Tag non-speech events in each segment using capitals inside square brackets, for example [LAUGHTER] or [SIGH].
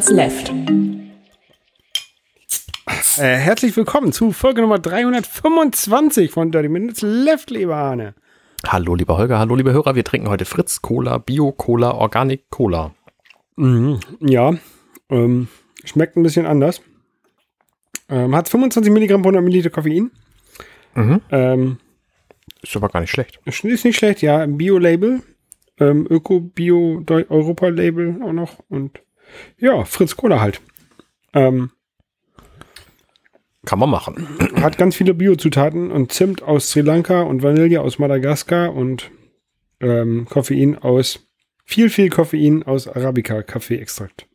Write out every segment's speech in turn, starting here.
Minutes Left. Äh, herzlich willkommen zu Folge Nummer 325 von Dirty Minutes Left, lieber Arne. Hallo, lieber Holger, hallo, liebe Hörer. Wir trinken heute Fritz Cola, Bio Cola, Organic Cola. Mhm, ja, ähm, schmeckt ein bisschen anders. Ähm, hat 25 Milligramm pro 100 Milliliter Koffein. Mhm. Ähm, Ist aber gar nicht schlecht. ist nicht schlecht, ja. Bio-Label. Ähm, Öko-Bio-Europa-Label auch noch. Und ja, Fritz Cola halt. Ähm, Kann man machen. hat ganz viele Bio-Zutaten und Zimt aus Sri Lanka und Vanille aus Madagaskar und ähm, Koffein aus, viel, viel Koffein aus Arabica-Kaffee-Extrakt.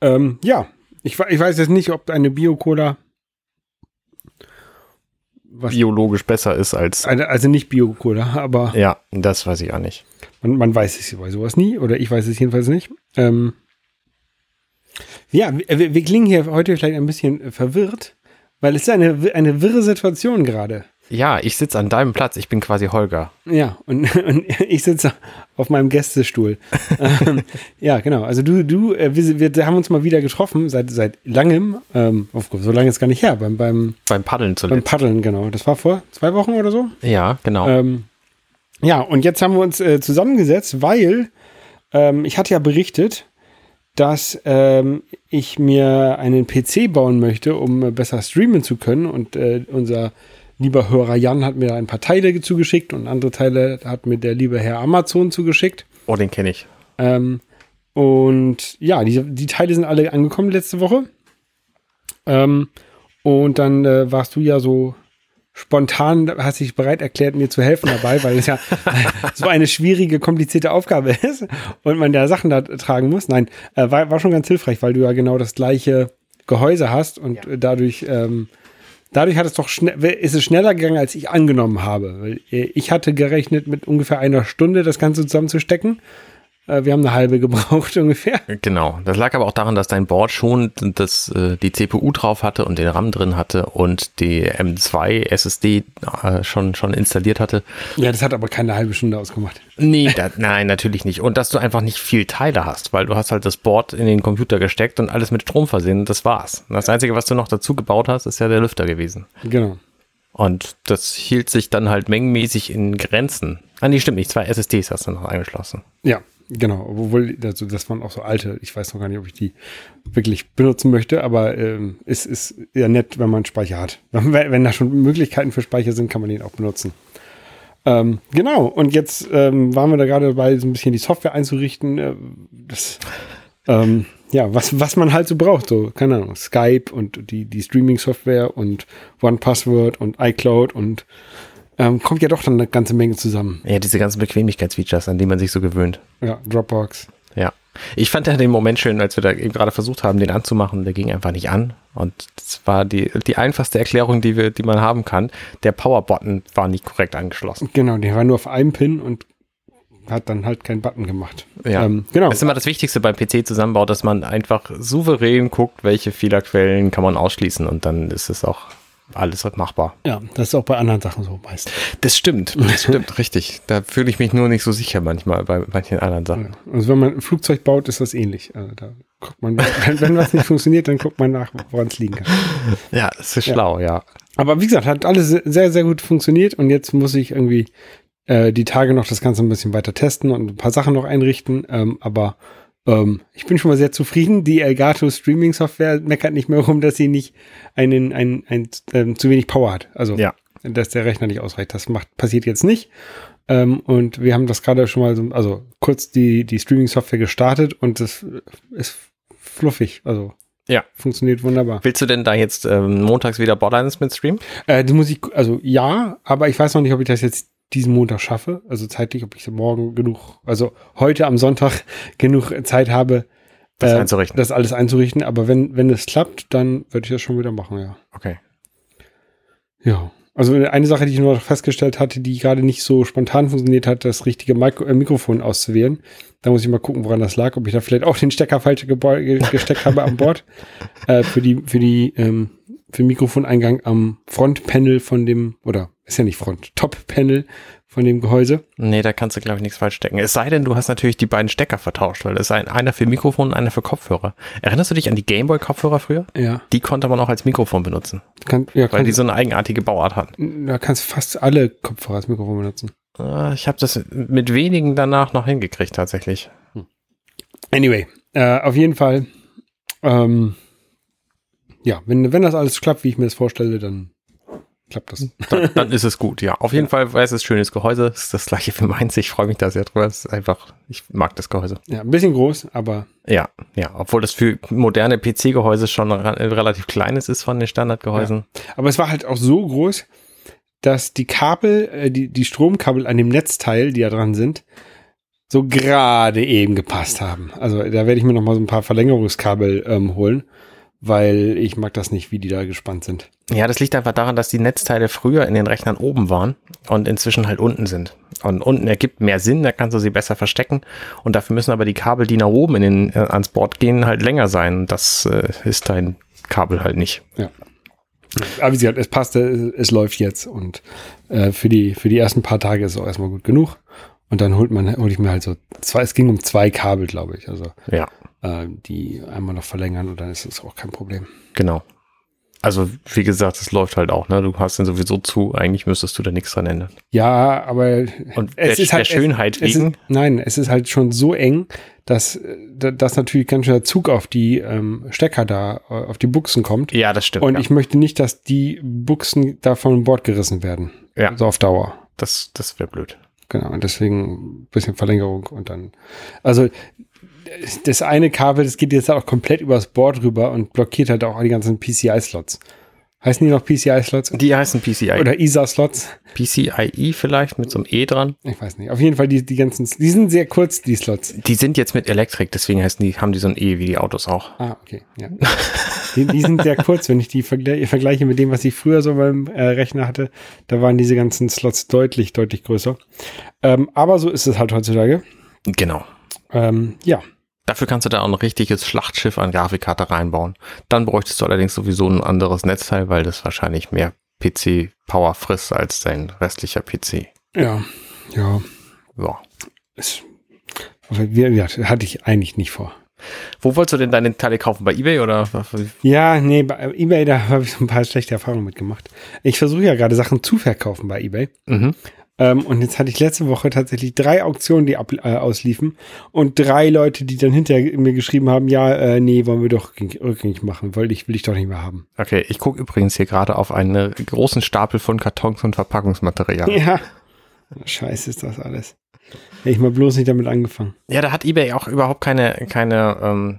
Ähm, ja, ich, ich weiß jetzt nicht, ob eine Bio-Cola, Biologisch besser ist als. also nicht Bio-Cola, aber Ja, das weiß ich auch nicht. Man, man weiß es bei sowas nie, oder ich weiß es jedenfalls nicht. Ähm, ja, wir, wir klingen hier heute vielleicht ein bisschen verwirrt, weil es ist eine, eine wirre Situation gerade. Ja, ich sitze an deinem Platz. Ich bin quasi Holger. Ja, und, [LAUGHS] und ich sitze auf meinem Gästestuhl. [LAUGHS] ähm, ja, genau. Also du, du, äh, wir, wir haben uns mal wieder getroffen, seit, seit langem, ähm, auf- so lange ist gar nicht her, beim, beim, Beim Paddeln beim zuletzt. Paddeln, genau. Das war vor zwei Wochen oder so. ja, genau. Ähm, ja, und jetzt haben wir uns äh, zusammengesetzt, weil ähm, ich hatte ja berichtet, dass ähm, ich mir einen PC bauen möchte, um äh, besser streamen zu können. Und äh, unser lieber Hörer Jan hat mir da ein paar Teile zugeschickt und andere Teile hat mir der liebe Herr Amazon zugeschickt. oh, den kenne ich. Ähm, und ja, die, die Teile sind alle angekommen letzte Woche. Ähm, und dann äh, warst du ja so spontan, hast dich bereit erklärt, mir zu helfen dabei, weil es ja [LAUGHS] so eine schwierige, komplizierte Aufgabe ist und man da Sachen da tragen muss. Nein, äh, war, war schon ganz hilfreich, weil du ja genau das gleiche Gehäuse hast und äh, dadurch, ähm, dadurch hat es doch schnell, ist es schneller gegangen, als ich angenommen habe. Äh, ich hatte gerechnet, mit ungefähr einer Stunde das Ganze zusammenzustecken. Äh, wir haben eine halbe gebraucht [LAUGHS] ungefähr. Genau. Das lag aber auch daran, dass dein Board schon das, äh, die CPU drauf hatte und den RAM drin hatte und die M2 SSD äh, schon, schon installiert hatte. Ja, das hat aber keine halbe Stunde ausgemacht. Nee, [LAUGHS] da, nein, natürlich nicht. Und dass du einfach nicht viel Teile hast, weil du hast halt das Board in den Computer gesteckt und alles mit Strom versehen. Das war's. Das Einzige, was du noch dazu gebaut hast, ist ja der Lüfter gewesen. Genau. Und das hielt sich dann halt mengenmäßig in Grenzen. Ah, nee, stimmt nicht. Zwei SSDs hast du noch angeschlossen. Ja, genau. Obwohl, also das waren auch so alte. Ich weiß noch gar nicht, ob ich die wirklich benutzen möchte, aber ähm, es ist ja nett, wenn man Speicher hat. [LAUGHS] Wenn, wenn da schon Möglichkeiten für Speicher sind, kann man den auch benutzen. Ähm, genau, und jetzt ähm, waren wir da gerade dabei, so ein bisschen die Software einzurichten. Äh, das, ähm, ja, was, was man halt so braucht, so, keine Ahnung, Skype und die, die Streaming-Software und OnePassword und iCloud und ähm, kommt ja doch dann eine ganze Menge zusammen. Ja, diese ganzen Bequemlichkeitsfeatures, an die man sich so gewöhnt. Ja, Dropbox. Ja. Ich fand ja den Moment schön, als wir da eben gerade versucht haben, den anzumachen, der ging einfach nicht an. Und das war die, die einfachste Erklärung, die wir, die man haben kann. Der Power-Button war nicht korrekt angeschlossen. Genau, der war nur auf einem Pin und hat dann halt keinen Button gemacht. Ja. Ähm, genau. Das ist immer das Wichtigste beim PC-Zusammenbau, dass man einfach souverän guckt, welche Fehlerquellen kann man ausschließen und dann ist es auch alles machbar. Ja, das ist auch bei anderen Sachen so meist. Das stimmt, das stimmt, [LAUGHS] richtig. Da fühle ich mich nur nicht so sicher manchmal bei manchen anderen Sachen. Also wenn man ein Flugzeug baut, ist das ähnlich. Also da guckt man, wenn, wenn was nicht funktioniert, dann guckt man nach, woran es liegen kann. [LAUGHS] Ja, das ist schlau, ja. Aber wie gesagt, hat alles sehr, sehr gut funktioniert und jetzt muss ich irgendwie äh, die Tage noch das Ganze ein bisschen weiter testen und ein paar Sachen noch einrichten. Ähm, aber ähm, ich bin schon mal sehr zufrieden. Die Elgato Streaming Software meckert nicht mehr rum, dass sie nicht einen, ein, ein, ähm, zu wenig Power hat. Also, Ja. dass der Rechner nicht ausreicht. Das macht, passiert jetzt nicht. Ähm, und wir haben das gerade schon mal so, also kurz die, die Streaming Software gestartet und das ist fluffig. Also, Ja. funktioniert wunderbar. Willst du denn da jetzt ähm, montags wieder Borderlands mit streamen? Äh, die Musik, also ja, aber ich weiß noch nicht, ob ich das jetzt diesen Montag schaffe. Also zeitlich, ob ich morgen genug, also heute am Sonntag [LAUGHS] genug Zeit habe, Das äh, einzurichten. das alles einzurichten. Aber wenn, wenn es klappt, dann würde ich das schon wieder machen, ja. Okay. Ja. Also eine Sache, die ich nur noch festgestellt hatte, die gerade nicht so spontan funktioniert hat, das richtige Mikro äh, Mikrofon auszuwählen. Da muss ich mal gucken, woran das lag, ob ich da vielleicht auch den Stecker falsch gesteckt habe an Bord. [LAUGHS] Äh, für die, für die, ähm, für den Mikrofoneingang am Frontpanel von dem, oder ist ja nicht Front, Top-Panel von dem Gehäuse. Nee, da kannst du, glaube ich, nichts falsch stecken. Es sei denn, du hast natürlich die beiden Stecker vertauscht, weil das ist ein, einer für Mikrofon und einer für Kopfhörer. Erinnerst du dich an die Gameboy-Kopfhörer früher? Ja. Die konnte man auch als Mikrofon benutzen, Kann, ja weil die so eine eigenartige Bauart hatten. da kannst du fast alle Kopfhörer als Mikrofon benutzen. Äh, Ich habe das mit wenigen danach noch hingekriegt, tatsächlich. Anyway, äh, auf jeden Fall, ähm, ja, wenn, wenn das alles klappt, wie ich mir das vorstelle, dann klappt das. [LAUGHS] Dann, dann ist es gut, ja. Auf jeden Fall weißes, schönes Gehäuse. Das ist das gleiche für meins. Ich freue mich da sehr drüber. Es ist einfach, ich mag das Gehäuse. Ja, ein bisschen groß, aber Ja, ja. Obwohl das für moderne PC-Gehäuse schon relativ kleines ist von den Standardgehäusen. Aber es war halt auch so groß, dass die Kabel, äh, die, die Stromkabel an dem Netzteil, die da dran sind, so gerade eben gepasst haben. Also da werde ich mir noch mal so ein paar Verlängerungskabel ähm, holen, weil ich mag das nicht, wie die da gespannt sind. Ja, das liegt einfach daran, dass die Netzteile früher in den Rechnern oben waren und inzwischen halt unten sind. Und unten ergibt mehr Sinn, da kannst du sie besser verstecken. Und dafür müssen aber die Kabel, die nach oben in den, äh, ans Board gehen, halt länger sein. Das äh, ist dein Kabel halt nicht. Aber wie gesagt, es passte, es, es läuft jetzt und äh, für die für die ersten paar Tage ist es auch erstmal gut genug. Und dann holt man, hole ich mir halt so zwei, es ging um zwei Kabel, glaube ich. Also Ja, äh, die einmal noch verlängern und dann ist es auch kein Problem. genau. Also, wie gesagt, es läuft halt auch, ne? Du hast den sowieso zu, eigentlich müsstest du da nichts dran ändern. Ja, aber Und der, der Schönheit es, es wegen. ist, nein, es ist halt schon so eng, dass da- dass natürlich ganz schön der Zug auf die ähm, Stecker da, äh, auf die Buchsen kommt. Ja, das stimmt. Und ja. ich möchte nicht, dass die Buchsen da von Bord gerissen werden. Ja. So auf Dauer. das das wäre blöd. Genau. Und deswegen ein bisschen Verlängerung und dann. Also das eine Kabel, das geht jetzt auch komplett übers Board rüber und blockiert halt auch die ganzen PCI-Slots. Heißen die noch PCI-Slots? Die heißen PCI. Oder ISA-Slots? PCIe vielleicht mit so einem E dran. Ich weiß nicht. Auf jeden Fall die, die ganzen, die sind sehr kurz, die Slots. Die sind jetzt mit Elektrik, deswegen heißen die, haben die so ein E wie die Autos auch. Ah, okay, ja. die, die sind sehr kurz, wenn ich die vergle vergleiche mit dem, was ich früher so beim äh, Rechner hatte. Da waren diese ganzen Slots deutlich, deutlich größer. Ähm, aber so ist es halt heutzutage. Genau. Ähm, ja, Dafür kannst du da auch ein richtiges Schlachtschiff an Grafikkarte reinbauen. Dann bräuchtest du allerdings sowieso ein anderes Netzteil, weil das wahrscheinlich mehr PC-Power frisst als dein restlicher PC. ja, ja. Es, wie gesagt, hatte ich eigentlich nicht vor. Wo wolltest du denn deine Teile kaufen? Bei Ebay oder? Ja, nee, bei eBay, da habe ich so ein paar schlechte Erfahrungen mitgemacht. Ich versuche ja gerade Sachen zu verkaufen bei eBay. Mhm. Ähm, und jetzt hatte ich letzte Woche tatsächlich drei Auktionen, die ab, äh, ausliefen und drei Leute, die dann hinterher mir geschrieben haben, ja, äh, nee, wollen wir doch rückgängig machen, weil ich will ich doch nicht mehr haben. Okay, ich gucke übrigens hier gerade auf einen großen Stapel von Kartons und Verpackungsmaterial. Ja. Scheiße ist das alles. Hätte ich mal bloß nicht damit angefangen. Ja, da hat eBay auch überhaupt keine, keine, ähm,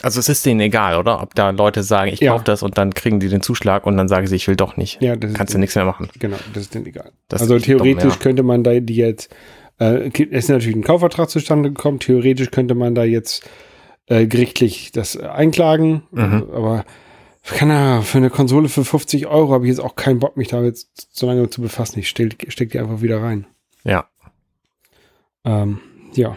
also es ist denen egal, oder? Ob da Leute sagen, ich Ja. kaufe das und dann kriegen die den Zuschlag und dann sagen sie, ich will doch nicht. Ja, das Kannst du nichts mehr machen. Genau, das ist denen egal. Das also theoretisch könnte man da die jetzt, äh, es ist natürlich ein Kaufvertrag zustande gekommen, theoretisch könnte man da jetzt äh, gerichtlich das einklagen, Mhm. aber keine Ahnung, für eine Konsole für 50 Euro habe ich jetzt auch keinen Bock, mich da jetzt so lange zu befassen. Ich steck, steck die einfach wieder rein. Ja. Ähm, ja.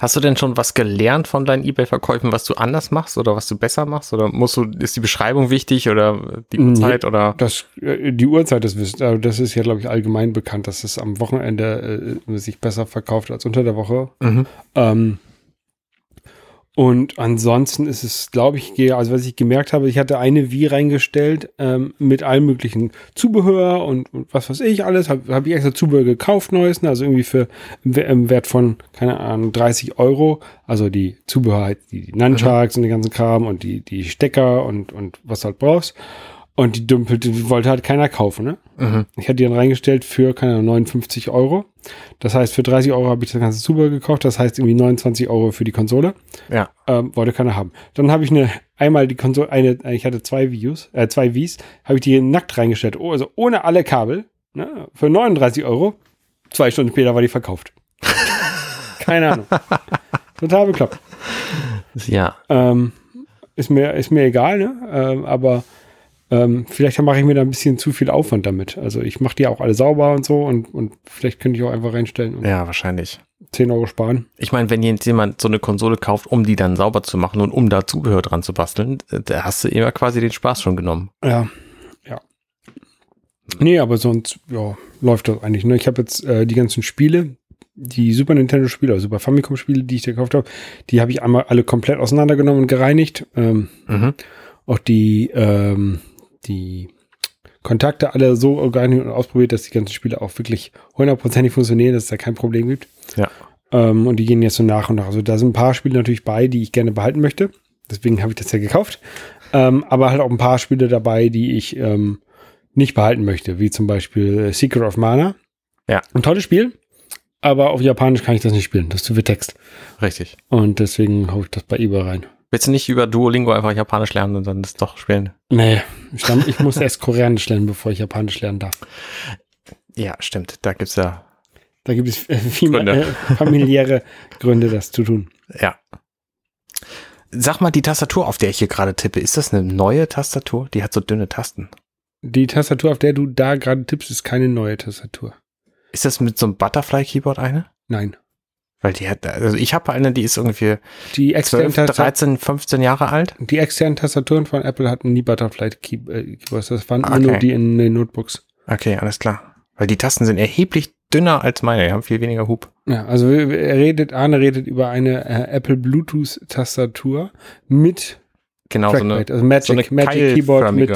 Hast du denn schon was gelernt von deinen eBay-Verkäufen, was du anders machst oder was du besser machst? Oder musst du, ist die Beschreibung wichtig oder die Nee. Zeit oder? Das, äh, die Uhrzeit, das, wissen- also das ist ja, glaube ich, allgemein bekannt, dass es am Wochenende äh, sich besser verkauft als unter der Woche. Mhm. Ähm, und ansonsten ist es, glaube ich, also was ich gemerkt habe, ich hatte eine Wii reingestellt ähm, mit allem möglichen Zubehör und, und was weiß ich alles. Habe hab ich extra Zubehör gekauft, neues, ne, also irgendwie für im We- im Wert von, keine Ahnung, 30 Euro. Also die Zubehör, halt, die, die Nunchucks und den ganzen Kram und die, die Stecker und, und was du halt brauchst. Und die dümpelte, die wollte halt keiner kaufen, ne? Mhm. Ich hatte die dann reingestellt für, keine Ahnung, 59 Euro. Das heißt, für 30 Euro habe ich das ganze Zubehör gekauft. Das heißt irgendwie 29 Euro für die Konsole. Ja. Ähm, wollte keiner haben. Dann habe ich eine, einmal die Konsole, eine, ich hatte zwei Views, äh, zwei Wies, habe ich die nackt reingestellt. Oh, also ohne alle Kabel, ne? Für 39 Euro. Zwei Stunden später war die verkauft. [LAUGHS] Keine Ahnung. Total bekloppt. Ja. Ähm, ist mir, ist mir egal, ne? Ähm, aber ähm, vielleicht mache ich mir da ein bisschen zu viel Aufwand damit. Also ich mache die auch alle sauber und so und, und vielleicht könnte ich auch einfach reinstellen und Ja, wahrscheinlich. 10 Euro sparen. Ich meine, wenn jetzt jemand so eine Konsole kauft, um die dann sauber zu machen und um da Zubehör dran zu basteln, äh, da hast du immer quasi den Spaß schon genommen. Ja. Nee, aber sonst, ja, läuft das eigentlich. Ne? Ich habe jetzt äh, die ganzen Spiele, die Super Nintendo-Spiele, also Super Famicom-Spiele, die ich da gekauft habe, die habe ich einmal alle komplett auseinandergenommen und gereinigt. Ähm, Mhm. auch die, ähm, die Kontakte alle so organisiert und ausprobiert, dass die ganzen Spiele auch wirklich hundertprozentig funktionieren, dass es da kein Problem gibt. Ja. Ähm, und die gehen jetzt so nach und nach. Also da sind ein paar Spiele natürlich bei, die ich gerne behalten möchte. Deswegen habe ich das ja gekauft. Ähm, aber halt auch ein paar Spiele dabei, die ich ähm, nicht behalten möchte, wie zum Beispiel äh, Secret of Mana. Ja. Ein tolles Spiel, aber auf Japanisch kann ich das nicht spielen. Das ist zu viel Text. Richtig. Und deswegen hau ich das bei eBay rein. Willst du nicht über Duolingo einfach Japanisch lernen und dann das doch spielen? Nee, ich, glaub, ich muss erst Koreanisch lernen, bevor ich Japanisch lernen darf. Ja, stimmt. Da gibt's ja, Da gibt es äh, viel Gründe. äh, familiäre Gründe, das zu tun. ja. Sag mal, die Tastatur, auf der ich hier gerade tippe, ist das eine neue Tastatur? Die hat so dünne Tasten. Die Tastatur, auf der du da gerade tippst, ist keine neue Tastatur. Ist das mit so einem Butterfly-Keyboard eine? Nein. Weil die hat, also ich habe eine, die ist irgendwie Die externen, 12, Tasta 13, 15 Jahre alt. die externen Tastaturen von Apple hatten nie Butterfly äh, Keyboards. Das waren Okay. nur die in den Notebooks. Okay, alles klar. Weil die Tasten sind erheblich dünner als meine, die haben viel weniger Hub. Ja, also er redet, Arne redet über eine äh, Apple Bluetooth Tastatur mit Genau, so eine, also Magic, so eine Magic Keyboard mit.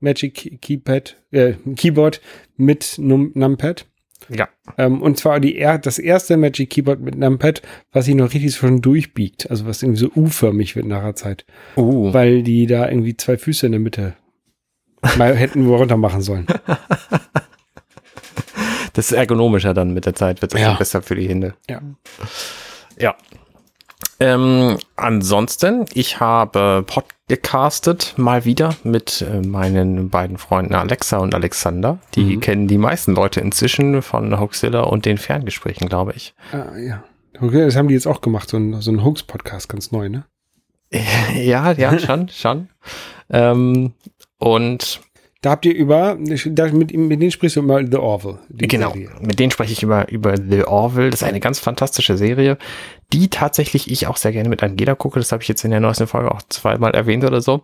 Magic Key- Keypad, äh, Keyboard mit Num Numpad. Ja, Ähm, und zwar die, er das erste Magic Keyboard mit Numpad, was sich noch richtig schon durchbiegt. Also was irgendwie so U-förmig wird nach der Zeit. uh, Weil die da irgendwie zwei Füße in der Mitte mal [LAUGHS] hätten runter machen sollen. das ist ergonomischer dann mit der Zeit, wird das Ja. besser für die Hände. Ja. Ja. Ähm, ansonsten, ich habe podcastet mal wieder mit äh, meinen beiden Freunden Alexa und Alexander. Die Mhm. kennen die meisten Leute inzwischen von Hoaxilla und den Ferngesprächen, glaube ich. Ah, ja. Okay, das haben die jetzt auch gemacht, so ein, so ein Hoax-Podcast, ganz neu, ne? [LAUGHS] ja, ja, schon, schon. [LAUGHS] Ähm, und Da habt ihr über, da mit, mit denen sprichst du immer The Orville. Genau, Serie. mit denen spreche ich über, über The Orville. Das ist eine ganz fantastische Serie, die tatsächlich ich auch sehr gerne mit Angela gucke. Das habe ich jetzt in der neuesten Folge auch zweimal erwähnt oder so,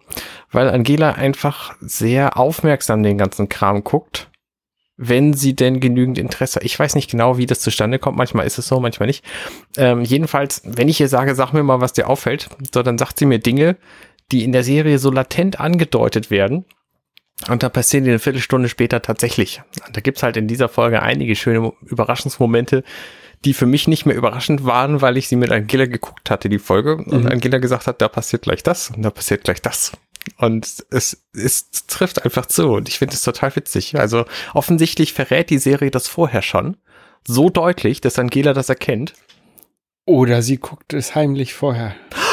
weil Angela einfach sehr aufmerksam den ganzen Kram guckt, wenn sie denn genügend Interesse hat. Ich weiß nicht genau, wie das zustande kommt. Manchmal ist es so, manchmal nicht. Ähm, jedenfalls, wenn ich ihr sage, sag mir mal, was dir auffällt, so dann sagt sie mir Dinge, die in der Serie so latent angedeutet werden. Und da passieren die eine Viertelstunde später tatsächlich. Und da gibt's halt in dieser Folge einige schöne Überraschungsmomente, die für mich nicht mehr überraschend waren, weil ich sie mit Angela geguckt hatte, die Folge. Und Mhm. Angela gesagt hat, da passiert gleich das und da passiert gleich das. Und es, es trifft einfach zu. Und ich finde es total witzig. Also offensichtlich verrät die Serie das vorher schon. So deutlich, dass Angela das erkennt. Oder sie guckt es heimlich vorher. [GASPS]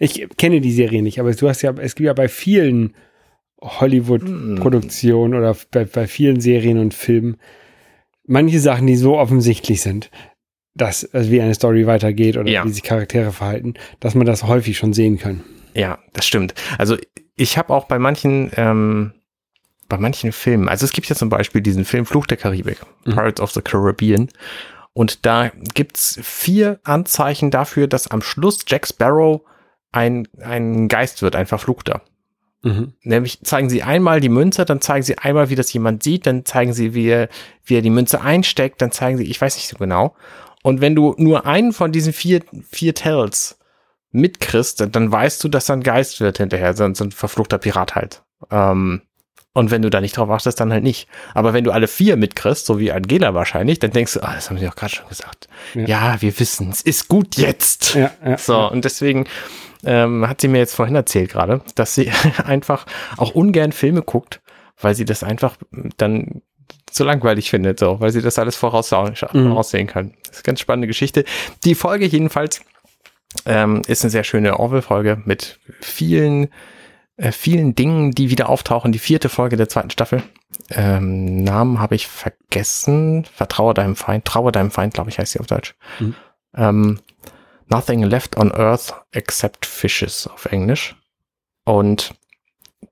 Ich kenne die Serie nicht, aber du hast ja, es gibt ja bei vielen Hollywood-Produktionen oder bei, bei vielen Serien und Filmen manche Sachen, die so offensichtlich sind, dass also wie eine Story weitergeht oder Ja. wie sich Charaktere verhalten, dass man das häufig schon sehen kann. Ja, das stimmt. Also ich habe auch bei manchen, ähm, bei manchen Filmen, also es gibt ja zum Beispiel diesen Film Fluch der Karibik, Mhm. Pirates of the Caribbean. Und da gibt's vier Anzeichen dafür, dass am Schluss Jack Sparrow ein, ein Geist wird, ein Verfluchter. Mhm. Nämlich zeigen sie einmal die Münze, dann zeigen sie einmal, wie das jemand sieht, dann zeigen sie, wie er, wie er die Münze einsteckt, dann zeigen sie, ich weiß nicht so genau. Und wenn du nur einen von diesen vier, vier Tells mitkriegst, dann- dann weißt du, dass er ein Geist wird hinterher, so, ein- so ein verfluchter Pirat halt. Ähm, und wenn du da nicht drauf achtest, dann halt nicht. Aber wenn du alle vier mitkriegst, so wie Angela wahrscheinlich, dann denkst du, ah, das haben sie doch gerade schon gesagt. Ja. Ja, wir wissen, es ist gut jetzt. Ja, ja, So, und deswegen ähm, hat sie mir jetzt vorhin erzählt gerade, dass sie [LAUGHS] einfach auch ungern Filme guckt, weil sie das einfach dann zu langweilig findet, so, weil sie das alles Mhm. voraussehen kann. Das ist eine ganz spannende Geschichte. Die Folge jedenfalls ähm, ist eine sehr schöne Orwell-Folge mit vielen, äh, vielen Dingen, die wieder auftauchen. Die vierte Folge der zweiten Staffel. Ähm, Namen habe ich vergessen. Vertraue deinem Feind. Traue deinem Feind, glaube ich, heißt sie auf Deutsch. Mhm. Ähm, Nothing left on earth except fishes auf Englisch. Und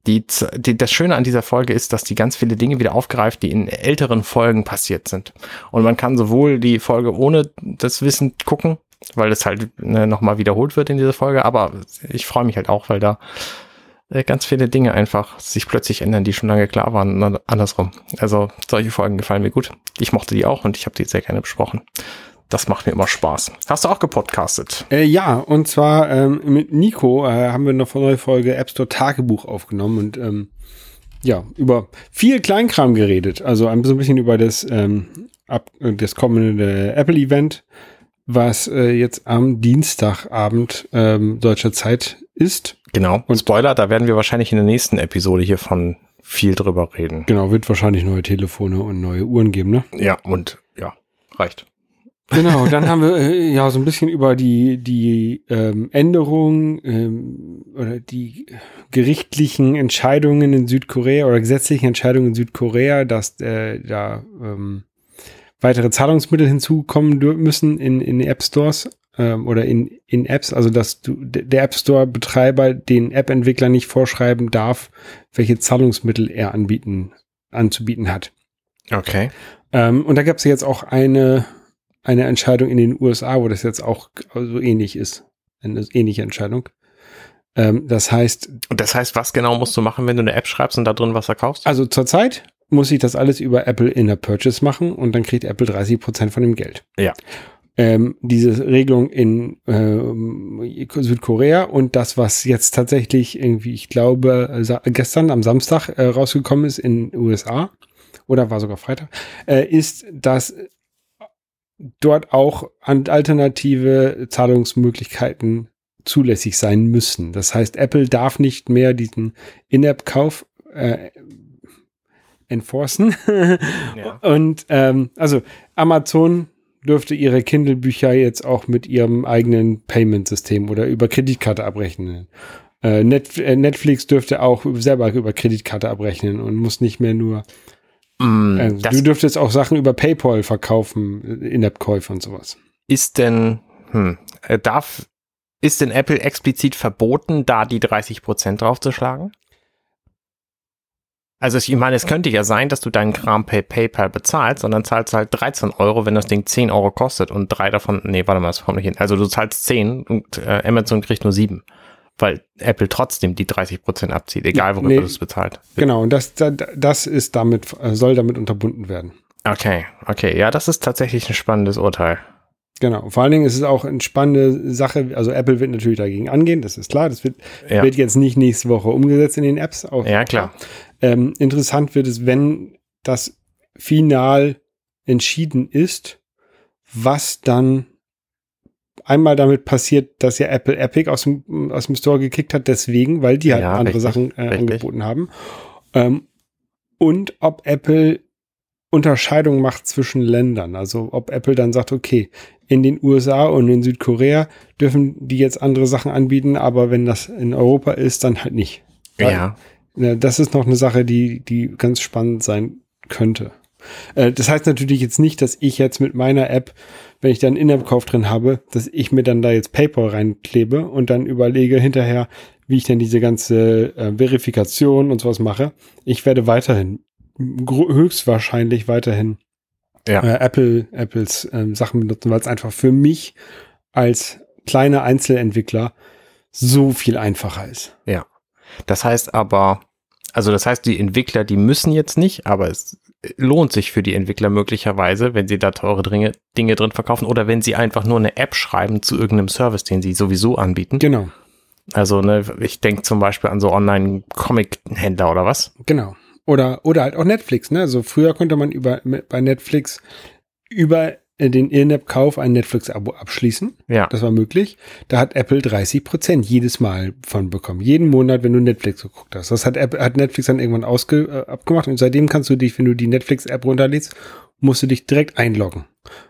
die, die, das Schöne an dieser Folge ist, dass die ganz viele Dinge wieder aufgreift, die in älteren Folgen passiert sind. Und man kann sowohl die Folge ohne das Wissen gucken, weil es halt ne, nochmal wiederholt wird in dieser Folge, aber ich freue mich halt auch, weil da ganz viele Dinge einfach sich plötzlich ändern, die schon lange klar waren andersrum. Also solche Folgen gefallen mir gut. Ich mochte die auch und ich habe die sehr gerne besprochen. Das macht mir immer Spaß. Hast du auch gepodcastet? Äh, ja, und zwar ähm, mit Nico äh, haben wir eine neue Folge App Store Tagebuch aufgenommen und ähm, ja, über viel Kleinkram geredet. Also ein bisschen über das, ähm, ab, das kommende Apple-Event, was äh, jetzt am Dienstagabend ähm, deutscher Zeit ist. Genau. Und Spoiler, da werden wir wahrscheinlich in der nächsten Episode hiervon viel drüber reden. Genau, wird wahrscheinlich neue Telefone und neue Uhren geben, ne? Ja, und ja, reicht. Genau, [LAUGHS] dann haben wir äh, ja so ein bisschen über die, die ähm, Änderungen ähm, oder die gerichtlichen Entscheidungen in Südkorea oder gesetzlichen Entscheidungen in Südkorea, dass äh, da ähm, weitere Zahlungsmittel hinzukommen müssen in, in App Stores ähm, oder in, in Apps, also dass du, der App Store Betreiber den App-Entwickler nicht vorschreiben darf, welche Zahlungsmittel er anbieten, anzubieten hat. Okay. Ähm, und da gab es jetzt auch eine eine Entscheidung in den USA, wo das jetzt auch so ähnlich ist. Eine ähnliche Entscheidung. Ähm, das heißt. Und das heißt, was genau musst du machen, wenn du eine App schreibst und da drin was verkaufst? Also zurzeit muss ich das alles über Apple in der Purchase machen und dann kriegt Apple 30 Prozent von dem Geld. Ja. Ähm, diese Regelung in äh, Südkorea und das, was jetzt tatsächlich irgendwie, ich glaube, gestern am Samstag äh, rausgekommen ist in USA oder war sogar Freitag, äh, ist, dass dort auch alternative Zahlungsmöglichkeiten zulässig sein müssen. Das heißt, Apple darf nicht mehr diesen In-App-Kauf äh, enforcen. [LAUGHS] ja. Und ähm, also Amazon dürfte ihre Kindle-Bücher jetzt auch mit ihrem eigenen Payment-System oder über Kreditkarte abrechnen. Äh, Net äh, Netflix dürfte auch selber über Kreditkarte abrechnen und muss nicht mehr nur Mm, äh, du dürftest auch Sachen über PayPal verkaufen, äh, In-App-Käufe und sowas. Ist denn, hm, darf, ist denn Apple explizit verboten, da die 30 Prozent draufzuschlagen? Also ich meine, es könnte ja sein, dass du deinen Kram per PayPal bezahlst und dann zahlst du halt 13 Euro, wenn das Ding 10 Euro kostet und drei davon, nee, warte mal, das kommt nicht hin. Also du zahlst 10 und äh, Amazon kriegt nur 7 weil Apple trotzdem die 30 Prozent abzieht, egal worüber nee, du es bezahlt. Genau, und das, das ist damit, äh, soll damit unterbunden werden. Okay, okay, ja, das ist tatsächlich ein spannendes Urteil. Genau, vor allen Dingen ist es auch eine spannende Sache, also Apple wird natürlich dagegen angehen, das ist klar, das wird, ja. wird jetzt nicht nächste Woche umgesetzt in den Apps. Auch, ja, klar. Ähm, interessant wird es, wenn das final entschieden ist, was dann einmal damit passiert, dass ja Apple Epic aus dem, aus dem Store gekickt hat, deswegen, weil die halt ja, andere richtig, Sachen äh, angeboten haben. Ähm, und ob Apple Unterscheidung macht zwischen Ländern. Also ob Apple dann sagt, okay, in den USA und in Südkorea dürfen die jetzt andere Sachen anbieten, aber wenn das in Europa ist, dann halt nicht. Weil, ja. Das ist noch eine Sache, die, die ganz spannend sein könnte. Äh, das heißt natürlich jetzt nicht, dass ich jetzt mit meiner App wenn ich dann In-App-Kauf drin habe, dass ich mir dann da jetzt PayPal reinklebe und dann überlege hinterher, wie ich denn diese ganze äh, Verifikation und sowas mache. Ich werde weiterhin, höchstwahrscheinlich weiterhin ja. äh, Apple, Apples ähm, Sachen benutzen, weil es einfach für mich als kleiner Einzelentwickler so viel einfacher ist. Ja. Das heißt aber, also das heißt, die Entwickler, die müssen jetzt nicht, aber es lohnt sich für die Entwickler möglicherweise, wenn sie da teure Dinge, Dinge drin verkaufen oder wenn sie einfach nur eine App schreiben zu irgendeinem Service, den sie sowieso anbieten. Genau. Also, ne, ich denke zum Beispiel an so Online-Comic-Händler oder was? Genau. Oder, oder halt auch Netflix, ne? Also früher konnte man über, bei Netflix über den In-App-Kauf ein Netflix-Abo abschließen. Ja. Das war möglich. Da hat Apple 30 Prozent jedes Mal von bekommen. Jeden Monat, wenn du Netflix geguckt hast. Das hat, Apple, hat Netflix dann irgendwann ausge, äh, abgemacht und seitdem kannst du dich, wenn du die Netflix-App runterlädst, musst du dich direkt einloggen.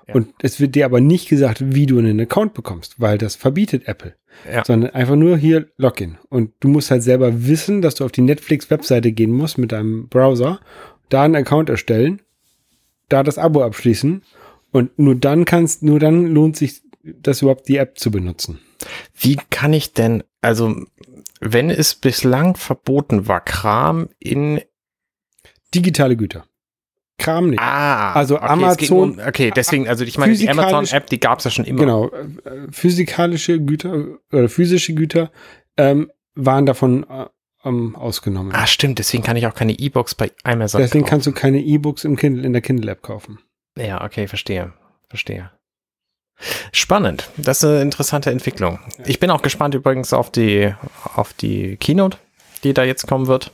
Ja. Und es wird dir aber nicht gesagt, wie du einen Account bekommst, weil das verbietet Apple. Ja. Sondern einfach nur hier Login. Und du musst halt selber wissen, dass du auf die Netflix-Webseite gehen musst mit deinem Browser, da einen Account erstellen, da das Abo abschließen und nur dann kannst, nur dann lohnt sich das überhaupt die App zu benutzen. Wie kann ich denn, also wenn es bislang verboten war, Kram in digitale Güter. Kram nicht. Ah, also okay, Amazon. Um, okay, deswegen, also ich meine, die Amazon-App, die gab es ja schon immer. Genau, äh, physikalische Güter oder physische Güter ähm, waren davon äh, ähm, ausgenommen. Ah, stimmt, deswegen kann ich auch keine E-Books bei Amazon Deswegen kaufen. kannst du keine E-Books im Kindle, in der Kindle-App kaufen. Ja, okay, verstehe. Verstehe. Spannend. Das ist eine interessante Entwicklung. Ich bin auch gespannt übrigens auf die, auf die Keynote, die da jetzt kommen wird.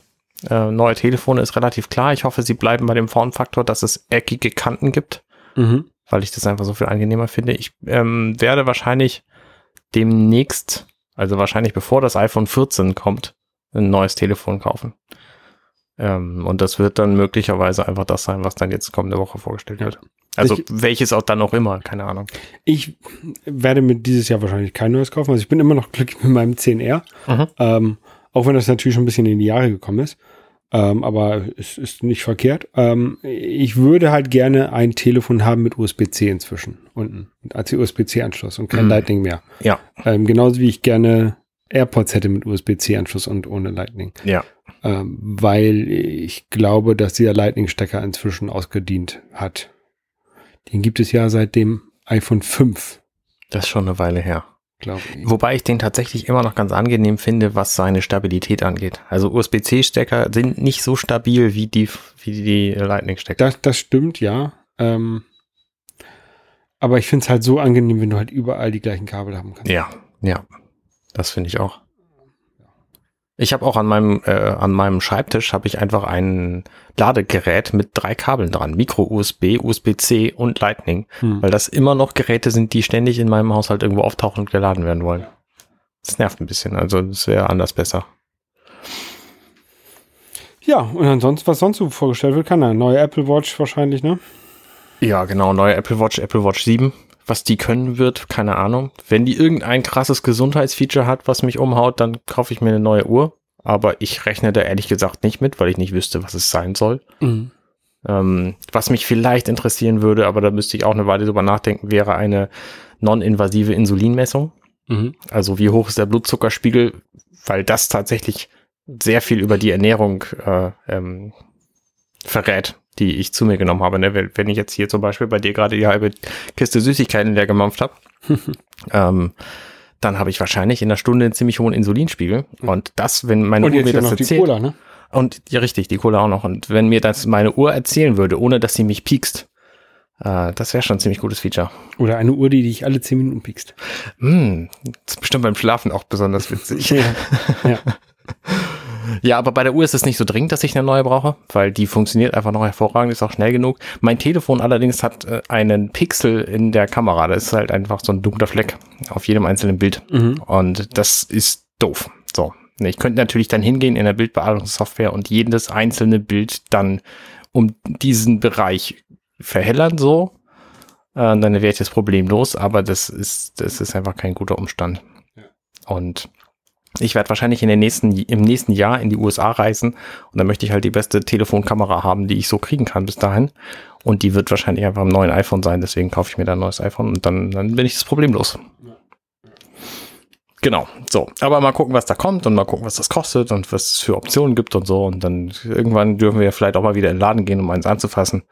Äh, neue Telefone ist relativ klar. Ich hoffe, sie bleiben bei dem Formfaktor, dass es eckige Kanten gibt, Mhm. weil ich das einfach so viel angenehmer finde. Ich ähm, werde wahrscheinlich demnächst, also wahrscheinlich bevor das iPhone 14 kommt, ein neues Telefon kaufen. Ähm, und das wird dann möglicherweise einfach das sein, was dann jetzt kommende Woche vorgestellt Ja. wird. Also Ich- welches auch dann auch immer, keine Ahnung. Ich werde mir dieses Jahr wahrscheinlich kein neues kaufen. Also ich bin immer noch glücklich mit meinem 10R. Mhm. Ähm, auch wenn das natürlich schon ein bisschen in die Jahre gekommen ist. Ähm, aber es ist nicht verkehrt. Ähm, ich würde halt gerne ein Telefon haben mit USB-C inzwischen unten. Als USB-C-Anschluss und kein Mhm. Lightning mehr. Ja, Ähm, genauso wie ich gerne AirPods hätte mit USB-C-Anschluss und ohne Lightning. ja. Ähm, weil ich glaube, dass dieser Lightning-Stecker inzwischen ausgedient hat. Den gibt es ja seit dem iPhone 5, Das ist schon eine Weile her. glaube ich. Wobei ich den tatsächlich immer noch ganz angenehm finde, was seine Stabilität angeht. Also USB-C-Stecker sind nicht so stabil wie die, wie die Lightning-Stecker. Das, das stimmt, ja. Ähm, aber ich finde es halt so angenehm, wenn du halt überall die gleichen Kabel haben kannst. Ja, ja. Das finde ich auch. Ich habe auch an meinem, äh, an meinem Schreibtisch habe ich einfach ein Ladegerät mit drei Kabeln dran. Micro-USB, USB-C und Lightning. Hm. Weil das immer noch Geräte sind, die ständig in meinem Haushalt irgendwo auftauchen und geladen werden wollen. Das nervt ein bisschen. Also das wäre anders besser. Ja, und ansonsten, was sonst so vorgestellt wird, kann er. Neue Apple Watch wahrscheinlich, ne? Ja, genau, neue Apple Watch, Apple Watch 7. Was die können wird, keine Ahnung. Wenn die irgendein krasses Gesundheitsfeature hat, was mich umhaut, dann kaufe ich mir eine neue Uhr. Aber ich rechne da ehrlich gesagt nicht mit, weil ich nicht wüsste, was es sein soll. Mhm. Ähm, was mich vielleicht interessieren würde, aber da müsste ich auch eine Weile drüber nachdenken, wäre eine non-invasive Insulinmessung. Mhm. Also wie hoch ist der Blutzuckerspiegel, weil das tatsächlich sehr viel über die Ernährung äh, ähm, verrät, die ich zu mir genommen habe. Ne? Wenn ich jetzt hier zum Beispiel bei dir gerade die halbe Kiste Süßigkeiten leer gemampft habe, [LAUGHS] ähm, dann habe ich wahrscheinlich in einer Stunde einen ziemlich hohen Insulinspiegel. Und das, wenn meine Und Uhr mir das noch die erzählt, Cola, ne? und ja, richtig, die Cola auch noch. Und wenn mir das meine Uhr erzählen würde, ohne dass sie mich piekst, äh, das wäre schon ein ziemlich gutes Feature. Oder eine Uhr, die dich alle 10 Minuten piekst. Hm, das ist bestimmt beim Schlafen auch besonders witzig. [LAUGHS] Ja. ja. [LAUGHS] Ja, aber bei der Uhr ist es nicht so dringend, dass ich eine neue brauche, weil die funktioniert einfach noch hervorragend, ist auch schnell genug. Mein Telefon allerdings hat äh, einen Pixel in der Kamera. Das ist halt einfach so ein dunkler Fleck auf jedem einzelnen Bild. Mhm. Und das ist doof. So. Ich könnte natürlich dann hingehen in der Bildbearbeitungssoftware und jedes einzelne Bild dann um diesen Bereich verhellern, so. Äh, dann wäre ich das Problem los, aber das ist, das ist einfach kein guter Umstand. Und ich werde wahrscheinlich in den nächsten, im nächsten Jahr in die USA reisen und dann möchte ich halt die beste Telefonkamera haben, die ich so kriegen kann bis dahin. Und die wird wahrscheinlich einfach im neuen iPhone sein, deswegen kaufe ich mir dann ein neues iPhone und dann, dann bin ich das Problem los. Genau, so. Aber mal gucken, was da kommt und mal gucken, was das kostet und was es für Optionen gibt und so. Und dann irgendwann dürfen wir vielleicht auch mal wieder in den Laden gehen, um eins anzufassen.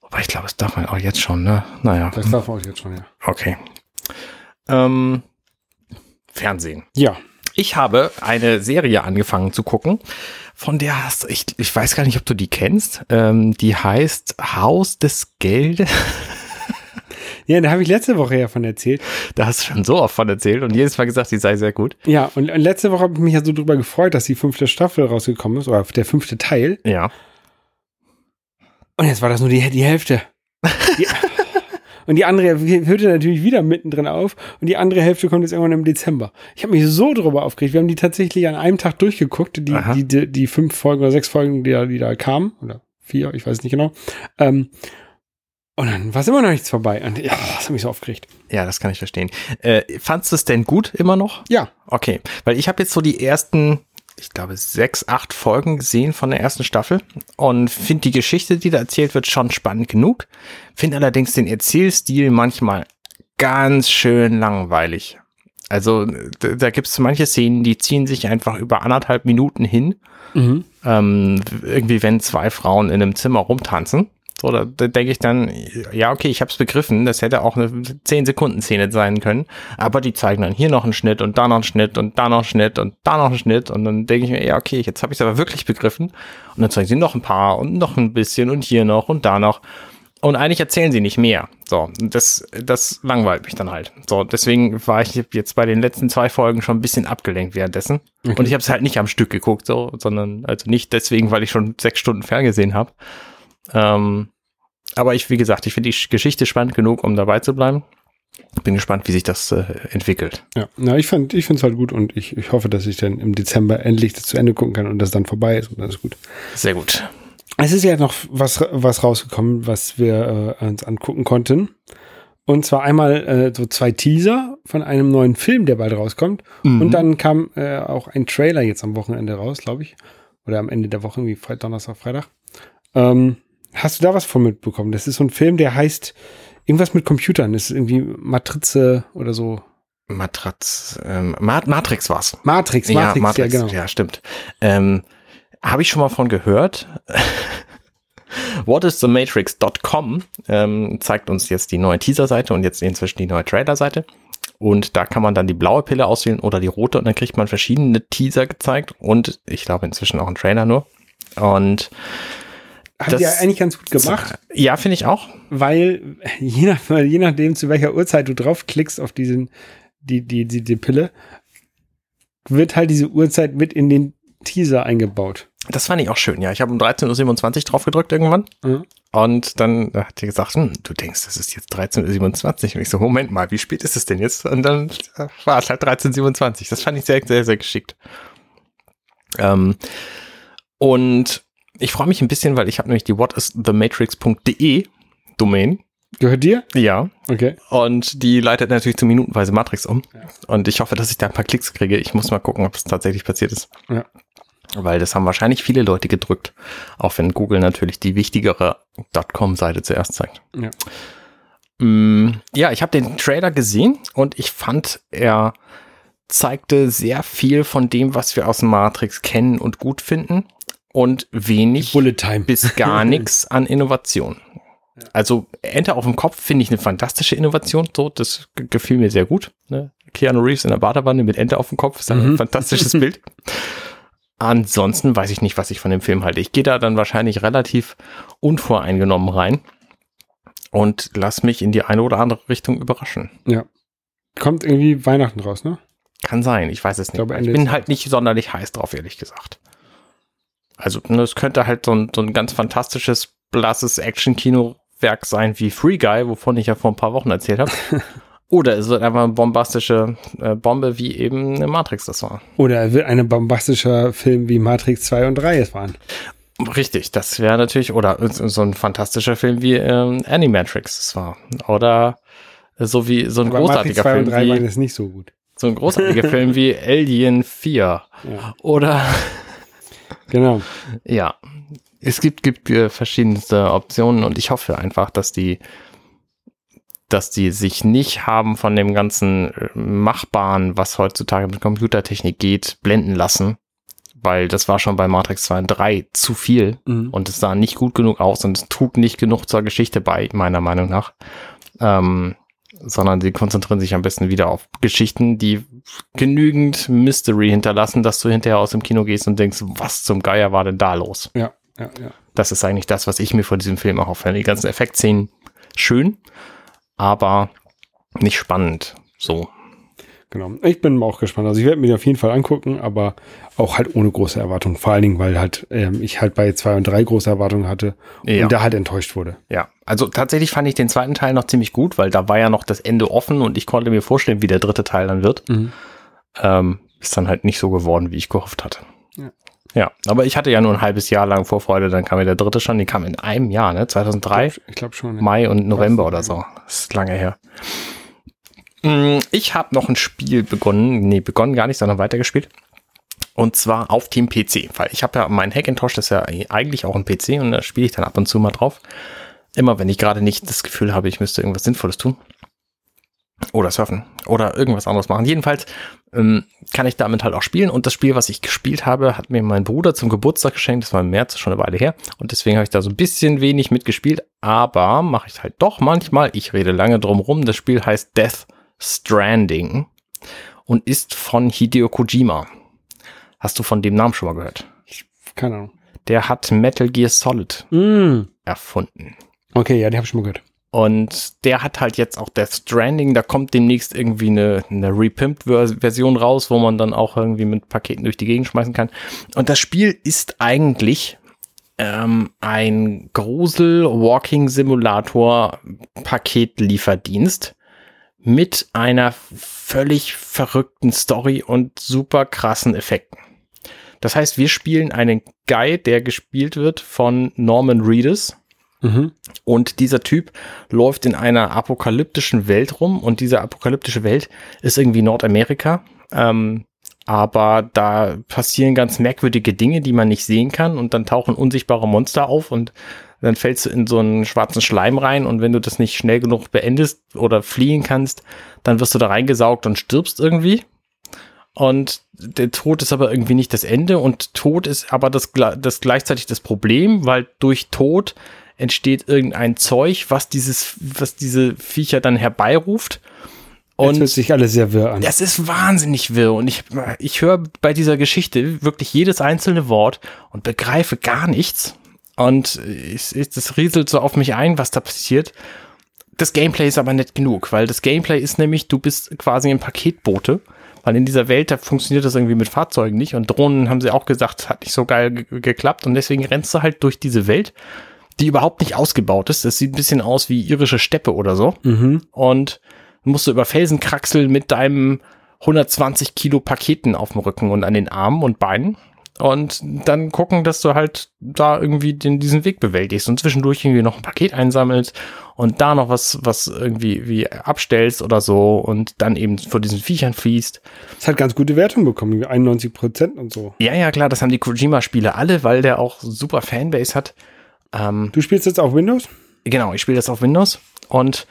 Wobei ich glaube, das darf man auch jetzt schon, ne? Naja, Das darf man auch jetzt schon, ja. okay. Ähm, Fernsehen. Ja. Ich habe eine Serie angefangen zu gucken, von der hast ich, ich weiß gar nicht, ob du die kennst. Ähm, die heißt Haus des Geldes. [LAUGHS] Ja, da habe ich letzte Woche ja von erzählt. Da hast du schon so oft von erzählt und jedes Mal gesagt, die sei sehr gut. Ja, und, und letzte Woche habe ich mich ja so drüber gefreut, dass die fünfte Staffel rausgekommen ist, oder der fünfte Teil. Ja. Und jetzt war das nur die, die Hälfte. Und die andere hörte natürlich wieder mittendrin auf. Und die andere Hälfte kommt jetzt irgendwann im Dezember. Ich habe mich so drüber aufgeregt. Wir haben die tatsächlich an einem Tag durchgeguckt, die, die, die, die fünf Folgen oder sechs Folgen, die da, die da kamen. Oder vier, ich weiß nicht genau. Ähm, und dann war es immer noch nichts vorbei. Und ja, das hat mich so aufgeregt. Ja, das kann ich verstehen. Äh, fandst du es denn gut immer noch? Ja. Okay, weil ich habe jetzt so die ersten, ich glaube, sechs, acht Folgen gesehen von der ersten Staffel und finde die Geschichte, die da erzählt wird, schon spannend genug. Finde allerdings den Erzählstil manchmal ganz schön langweilig. Also da, gibt es manche Szenen, die ziehen sich einfach über anderthalb Minuten hin. Mhm. Ähm, irgendwie, wenn zwei Frauen in einem Zimmer rumtanzen. Da denke ich dann, ja, okay, ich habe es begriffen, das hätte auch eine 10-Sekunden-Szene sein können, aber die zeigen dann hier noch einen Schnitt und da noch einen Schnitt und da noch einen Schnitt und da noch einen Schnitt und dann denke ich mir, ja, okay, jetzt habe ich es aber wirklich begriffen und dann zeigen sie noch ein paar und noch ein bisschen und hier noch und da noch. Und eigentlich erzählen sie nicht mehr. So, das, das langweilt mich dann halt. So, deswegen war ich jetzt bei den letzten zwei Folgen schon ein bisschen abgelenkt währenddessen. Okay. Und ich habe es halt nicht am Stück geguckt, so, sondern also nicht deswegen, weil ich schon sechs Stunden ferngesehen habe. Ähm, aber ich, wie gesagt, ich finde die Geschichte spannend genug, um dabei zu bleiben. Bin gespannt, wie sich das äh, entwickelt. Ja, na, ich fand, ich finde es halt gut und ich, ich hoffe, dass ich dann im Dezember endlich das zu Ende gucken kann und das dann vorbei ist und dann ist gut. Sehr gut. Es ist ja noch was, was rausgekommen, was wir äh, uns angucken konnten. Und zwar einmal äh, so zwei Teaser von einem neuen Film, der bald rauskommt. Mhm. Und dann kam äh, auch ein Trailer jetzt am Wochenende raus, glaube ich. Oder am Ende der Woche, wie Freitag, Donnerstag, Freitag. Ähm, hast du da was von mitbekommen? Das ist so ein Film, der heißt irgendwas mit Computern. Das ist irgendwie Matrize oder so. Matratz, ähm, Matrix war's. Matrix, Matrix, ja, Matrix, ja, genau. Ja, stimmt. Ähm, habe ich schon mal von gehört. [LAUGHS] Whatisthematrix.com ähm, zeigt uns jetzt die neue Teaser-Seite und jetzt inzwischen die neue Trailer-Seite. Und da kann man dann die blaue Pille auswählen oder die rote und dann kriegt man verschiedene Teaser gezeigt und ich glaube inzwischen auch einen Trailer nur. Und hat das, ja eigentlich ganz gut gemacht. Ja, finde ich auch. Weil [LAUGHS] je, nach, je nachdem, zu welcher Uhrzeit du draufklickst auf diesen, die, die, die, die Pille, wird halt diese Uhrzeit mit in den Teaser eingebaut. Das fand ich auch schön, ja. Ich habe um 13.27 Uhr drauf gedrückt irgendwann. Mhm. Und dann hat die gesagt, hm, du denkst, das ist jetzt 13.27 Uhr. Und ich so, Moment mal, wie spät ist es denn jetzt? Und dann war es halt 13.27 Uhr. Das fand ich sehr, sehr, sehr geschickt. Ähm, und ich freue mich ein bisschen, weil ich habe nämlich die whatisthematrix.de Domain. Gehört dir? Ja. Okay. Und die leitet natürlich zu minutenweise Matrix um. Ja. Und ich hoffe, dass ich da ein paar Klicks kriege. Ich muss mal gucken, ob es tatsächlich passiert ist. Ja. Weil das haben wahrscheinlich viele Leute gedrückt. Auch wenn Google natürlich die wichtigere .com-Seite zuerst zeigt. Ja. Mm, ja, ich habe den Trailer gesehen und ich fand, er zeigte sehr viel von dem, was wir aus Matrix kennen und gut finden und wenig bis gar [LAUGHS] nichts an Innovation. Also Enter auf dem Kopf finde ich eine fantastische Innovation. So, das gefiel mir sehr gut. Ne? Keanu Reeves in der Badewanne mit Enter auf dem Kopf ist ein mhm. fantastisches [LAUGHS] Bild. Ansonsten weiß ich nicht, was ich von dem Film halte. Ich gehe da dann wahrscheinlich relativ unvoreingenommen rein und lass mich in die eine oder andere Richtung überraschen. Ja. Kommt irgendwie Weihnachten raus, ne? Kann sein, ich weiß es nicht. Ich, glaube, ich bin halt nicht sonderlich heiß drauf, ehrlich gesagt. Also, ne, es könnte halt so ein, so ein ganz fantastisches, blasses Action-Kino-Werk sein wie Free Guy, wovon ich ja vor ein paar Wochen erzählt habe. [LAUGHS] Oder es wird einfach eine bombastische äh, Bombe, wie eben eine Matrix das war. Oder es wird ein bombastischer Film wie Matrix 2 und 3 es waren. Richtig, das wäre natürlich, oder so ein fantastischer Film wie ähm, Animatrix es war. Oder so wie so ein Aber großartiger Matrix 2 Film. Und 3 wie, waren es nicht so gut. So ein großartiger [LAUGHS] Film wie Alien 4. Ja. Oder. Genau. Ja. Es gibt, gibt äh, verschiedenste Optionen und ich hoffe einfach, dass die dass die sich nicht haben von dem ganzen äh, Machbaren, was heutzutage mit Computertechnik geht, blenden lassen. Weil das war schon bei Matrix 2 und 3 zu viel mhm. und es sah nicht gut genug aus und es trug nicht genug zur Geschichte bei, meiner Meinung nach. Ähm, sondern sie konzentrieren sich am besten wieder auf Geschichten, die genügend Mystery hinterlassen, dass du hinterher aus dem Kino gehst und denkst, was zum Geier war denn da los? Ja, ja, ja. Das ist eigentlich das, was ich mir vor diesem Film auch hoffe. Die ganzen Effektszenen schön, aber nicht spannend. So. Genau. Ich bin auch gespannt. Also ich werde mir die auf jeden Fall angucken, aber auch halt ohne große Erwartungen. Vor allen Dingen, weil halt ähm, ich halt bei zwei und drei große Erwartungen hatte ja. und da halt enttäuscht wurde. Ja, also tatsächlich fand ich den zweiten Teil noch ziemlich gut, weil da war ja noch das Ende offen und ich konnte mir vorstellen, wie der dritte Teil dann wird. Mhm. Ähm, ist dann halt nicht so geworden, wie ich gehofft hatte. Ja. Ja, aber ich hatte ja nur ein halbes Jahr lang Vorfreude, dann kam ja der dritte schon, die kam in einem Jahr, ne? 2003? Ich glaube glaub schon. Ja. Mai und November oder so. Das ist lange her. Mm, ich habe noch ein Spiel begonnen, nee, begonnen gar nicht, sondern weitergespielt. Und zwar auf dem PC, weil ich habe ja mein Hackintosh, das ist ja eigentlich auch ein PC und da spiele ich dann ab und zu mal drauf. Immer wenn ich gerade nicht das Gefühl habe, ich müsste irgendwas Sinnvolles tun. Oder surfen. Oder irgendwas anderes machen. Jedenfalls ähm, kann ich damit halt auch spielen. Und das Spiel, was ich gespielt habe, hat mir mein Bruder zum Geburtstag geschenkt. Das war im März, schon eine Weile her. Und deswegen habe ich da so ein bisschen wenig mitgespielt. Aber mache ich halt doch manchmal. Ich rede lange drum rum. Das Spiel heißt Death Stranding und ist von Hideo Kojima. Hast du von dem Namen schon mal gehört? Keine Ahnung. Der hat Metal Gear Solid Mm. erfunden. Okay, ja, die habe ich schon mal gehört. Und der hat halt jetzt auch Death Stranding. Da kommt demnächst irgendwie eine, eine Repimped-Version raus, wo man dann auch irgendwie mit Paketen durch die Gegend schmeißen kann. Und das Spiel ist eigentlich ähm, ein Grusel-Walking-Simulator-Paketlieferdienst mit einer völlig verrückten Story und super krassen Effekten. Das heißt, wir spielen einen Guy, der gespielt wird von Norman Reedus. Mhm. Und dieser Typ läuft in einer apokalyptischen Welt rum und diese apokalyptische Welt ist irgendwie Nordamerika. Ähm, aber da passieren ganz merkwürdige Dinge, die man nicht sehen kann und dann tauchen unsichtbare Monster auf und dann fällst du in so einen schwarzen Schleim rein und wenn du das nicht schnell genug beendest oder fliehen kannst, dann wirst du da reingesaugt und stirbst irgendwie. Und der Tod ist aber irgendwie nicht das Ende und Tod ist aber das, das gleichzeitig das Problem, weil durch Tod entsteht irgendein Zeug, was dieses, was diese Viecher dann herbeiruft. Und Und hört sich alles sehr wirr an. das ist wahnsinnig wirr und ich, ich höre bei dieser Geschichte wirklich jedes einzelne Wort und begreife gar nichts. Und es, es, das rieselt so auf mich ein, was da passiert. Das Gameplay ist aber nicht genug, weil das Gameplay ist nämlich, du bist quasi ein Paketbote, weil in dieser Welt, da funktioniert das irgendwie mit Fahrzeugen nicht und Drohnen haben sie auch gesagt, hat nicht so geil ge geklappt und deswegen rennst du halt durch diese Welt, die überhaupt nicht ausgebaut ist. Das sieht ein bisschen aus wie irische Steppe oder so Mhm. und musst du über Felsen kraxeln mit deinem 120 Kilo Paketen auf dem Rücken und an den Armen und Beinen und dann gucken, dass du halt da irgendwie den, diesen Weg bewältigst und zwischendurch irgendwie noch ein Paket einsammelst und da noch was, was irgendwie wie abstellst oder so und dann eben vor diesen Viechern fließt. Es hat ganz gute Wertung bekommen, irgendwie 91 Prozent und so. Ja, ja, klar, das haben die Kojima-Spiele alle, weil der auch super Fanbase hat. Ähm, Du spielst jetzt auf Windows? Genau, ich spiele das auf Windows und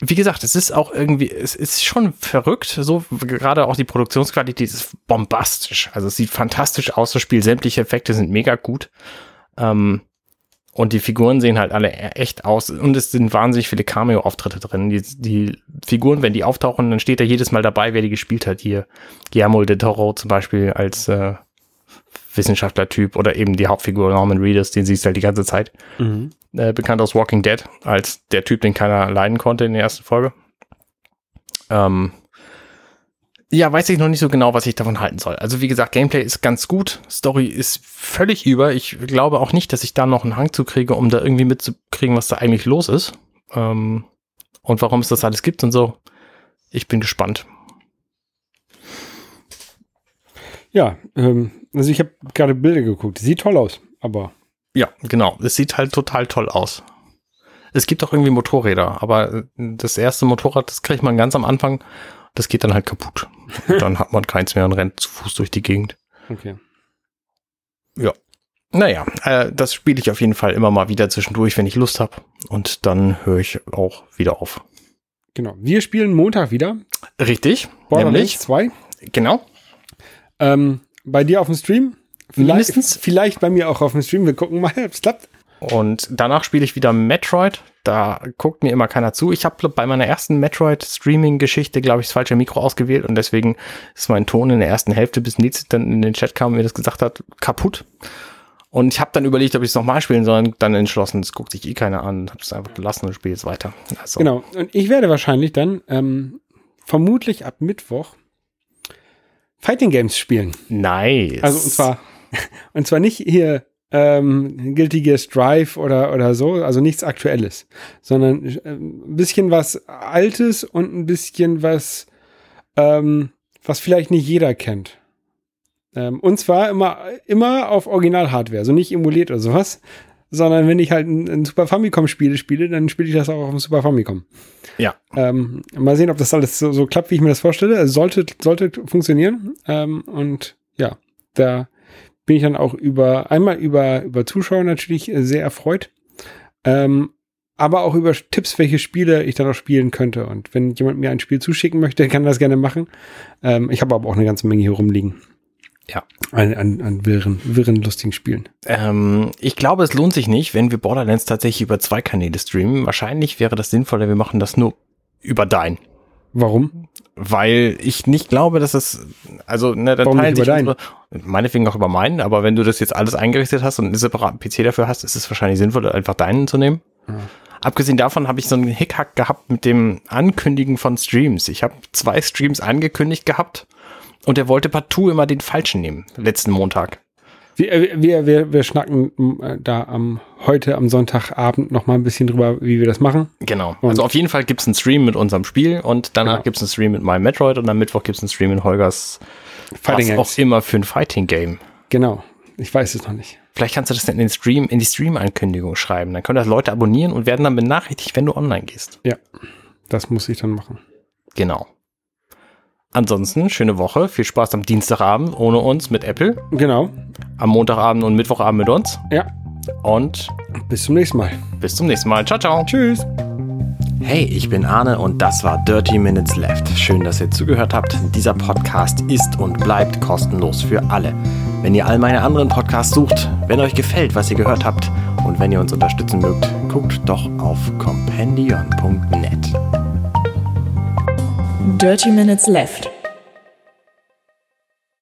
wie gesagt, es ist auch irgendwie, es ist schon verrückt, so gerade auch die Produktionsqualität ist bombastisch. Also es sieht fantastisch aus, das Spiel, sämtliche Effekte sind mega gut. Ähm, und die Figuren sehen halt alle e- echt aus und es sind wahnsinnig viele Cameo-Auftritte drin. Die, die Figuren, wenn die auftauchen, dann steht da jedes Mal dabei, wer die gespielt hat. Hier Guillermo del Toro zum Beispiel als äh, Wissenschaftler-Typ oder eben die Hauptfigur Norman Reedus, den siehst du halt die ganze Zeit Mhm. äh, bekannt aus Walking Dead, als der Typ, den keiner leiden konnte in der ersten Folge. Ähm, ja, weiß ich noch nicht so genau, was ich davon halten soll. Also wie gesagt, Gameplay ist ganz gut, Story ist völlig über. Ich glaube auch nicht, dass ich da noch einen Hang zu kriege, um da irgendwie mitzukriegen, was da eigentlich los ist. Ähm, und warum es das alles gibt und so. Ich bin gespannt. Ja, ähm, also ich habe gerade Bilder geguckt. Sieht toll aus, aber Ja, genau. Es sieht halt total toll aus. Es gibt auch irgendwie Motorräder, aber äh, das erste Motorrad, das kriegt man ganz am Anfang, das geht dann halt kaputt. [LAUGHS] Dann hat man keins mehr und rennt zu Fuß durch die Gegend. okay. Naja, äh, das spiele ich auf jeden Fall immer mal wieder zwischendurch, wenn ich Lust habe. Und dann höre ich auch wieder auf. Genau. Wir spielen Montag wieder. Richtig, Borderlands nämlich, 2. genau. Ähm, bei dir auf dem Stream. Vielleicht, Mindestens. vielleicht bei mir auch auf dem Stream. Wir gucken mal, [LAUGHS] ob es klappt. Und danach spiele ich wieder Metroid. Da guckt mir immer keiner zu. Ich habe bei meiner ersten Metroid-Streaming-Geschichte, glaube ich, das falsche Mikro ausgewählt und deswegen ist mein Ton in der ersten Hälfte, bis Nils dann in den Chat kam und mir das gesagt hat, kaputt. Und ich habe dann überlegt, ob ich es nochmal spielen soll und dann entschlossen, das guckt sich eh keiner an. Habe es einfach gelassen und spiele jetzt weiter. Also, Genau. Und ich werde wahrscheinlich dann ähm, vermutlich ab Mittwoch Fighting Games spielen. Nice. Also und zwar [LAUGHS] und zwar nicht hier ähm, Guilty Gear Strive oder oder so, also nichts Aktuelles, sondern äh, ein bisschen was Altes und ein bisschen was ähm, was vielleicht nicht jeder kennt. Ähm, und zwar immer immer auf Original-Hardware, also nicht emuliert oder sowas, sondern wenn ich halt ein, ein Super Famicom Spiele spiele, dann spiele ich das auch auf dem Super Famicom. Ja. Ähm, mal sehen, ob das alles so, so klappt, wie ich mir das vorstelle. Es sollte, sollte funktionieren. Ähm, und ja, da bin ich dann auch über, einmal über, über Zuschauer natürlich sehr erfreut. Ähm, aber auch über Tipps, welche Spiele ich dann auch spielen könnte. Und wenn jemand mir ein Spiel zuschicken möchte, kann das gerne machen. Ähm, ich habe aber auch eine ganze Menge hier rumliegen. Ja. An, an, an wirren, wirren, lustigen Spielen. Ähm, ich glaube, es lohnt sich nicht, wenn wir Borderlands tatsächlich über zwei Kanäle streamen. Wahrscheinlich wäre das sinnvoller, wir machen das nur über dein. Warum? Weil ich nicht glaube, dass es, also, ne, dann Warum teilen sich unsere, meinetwegen auch über meinen, aber wenn du das jetzt alles eingerichtet hast und einen separaten PC dafür hast, ist es wahrscheinlich sinnvoller, einfach deinen zu nehmen. Abgesehen davon habe ich so einen Hickhack gehabt mit dem Ankündigen von Streams. Ich habe zwei Streams angekündigt gehabt und er wollte partout immer den falschen nehmen, letzten Montag. Wir, wir, wir, wir schnacken äh, da am heute am Sonntagabend noch mal ein bisschen drüber, wie wir das machen. Genau. Und- also auf jeden Fall gibt's einen Stream mit unserem Spiel und danach Genau. gibt's einen Stream mit meinem Metroid und am Mittwoch gibt's einen Stream mit Holgers Fighting was Games. auch immer für ein Fighting Game. Genau. Ich weiß es noch nicht. Vielleicht kannst du das dann in den Stream, in die Stream-Ankündigung schreiben. Dann können das Leute abonnieren und werden dann benachrichtigt, wenn du online gehst. Ja. Das muss ich dann machen. Genau. Ansonsten, schöne Woche. Viel Spaß am Dienstagabend ohne uns mit Apple. Genau. Am Montagabend und Mittwochabend mit uns. Ja. Und Bis zum nächsten Mal. bis zum nächsten Mal. Ciao, ciao. Tschüss. Hey, ich bin Arne und das war Dirty Minutes Left. Schön, dass ihr zugehört habt. Dieser Podcast ist und bleibt kostenlos für alle. Wenn ihr all meine anderen Podcasts sucht, wenn euch gefällt, was ihr gehört habt und wenn ihr uns unterstützen mögt, guckt doch auf compendion.net. Dirty Minutes Left.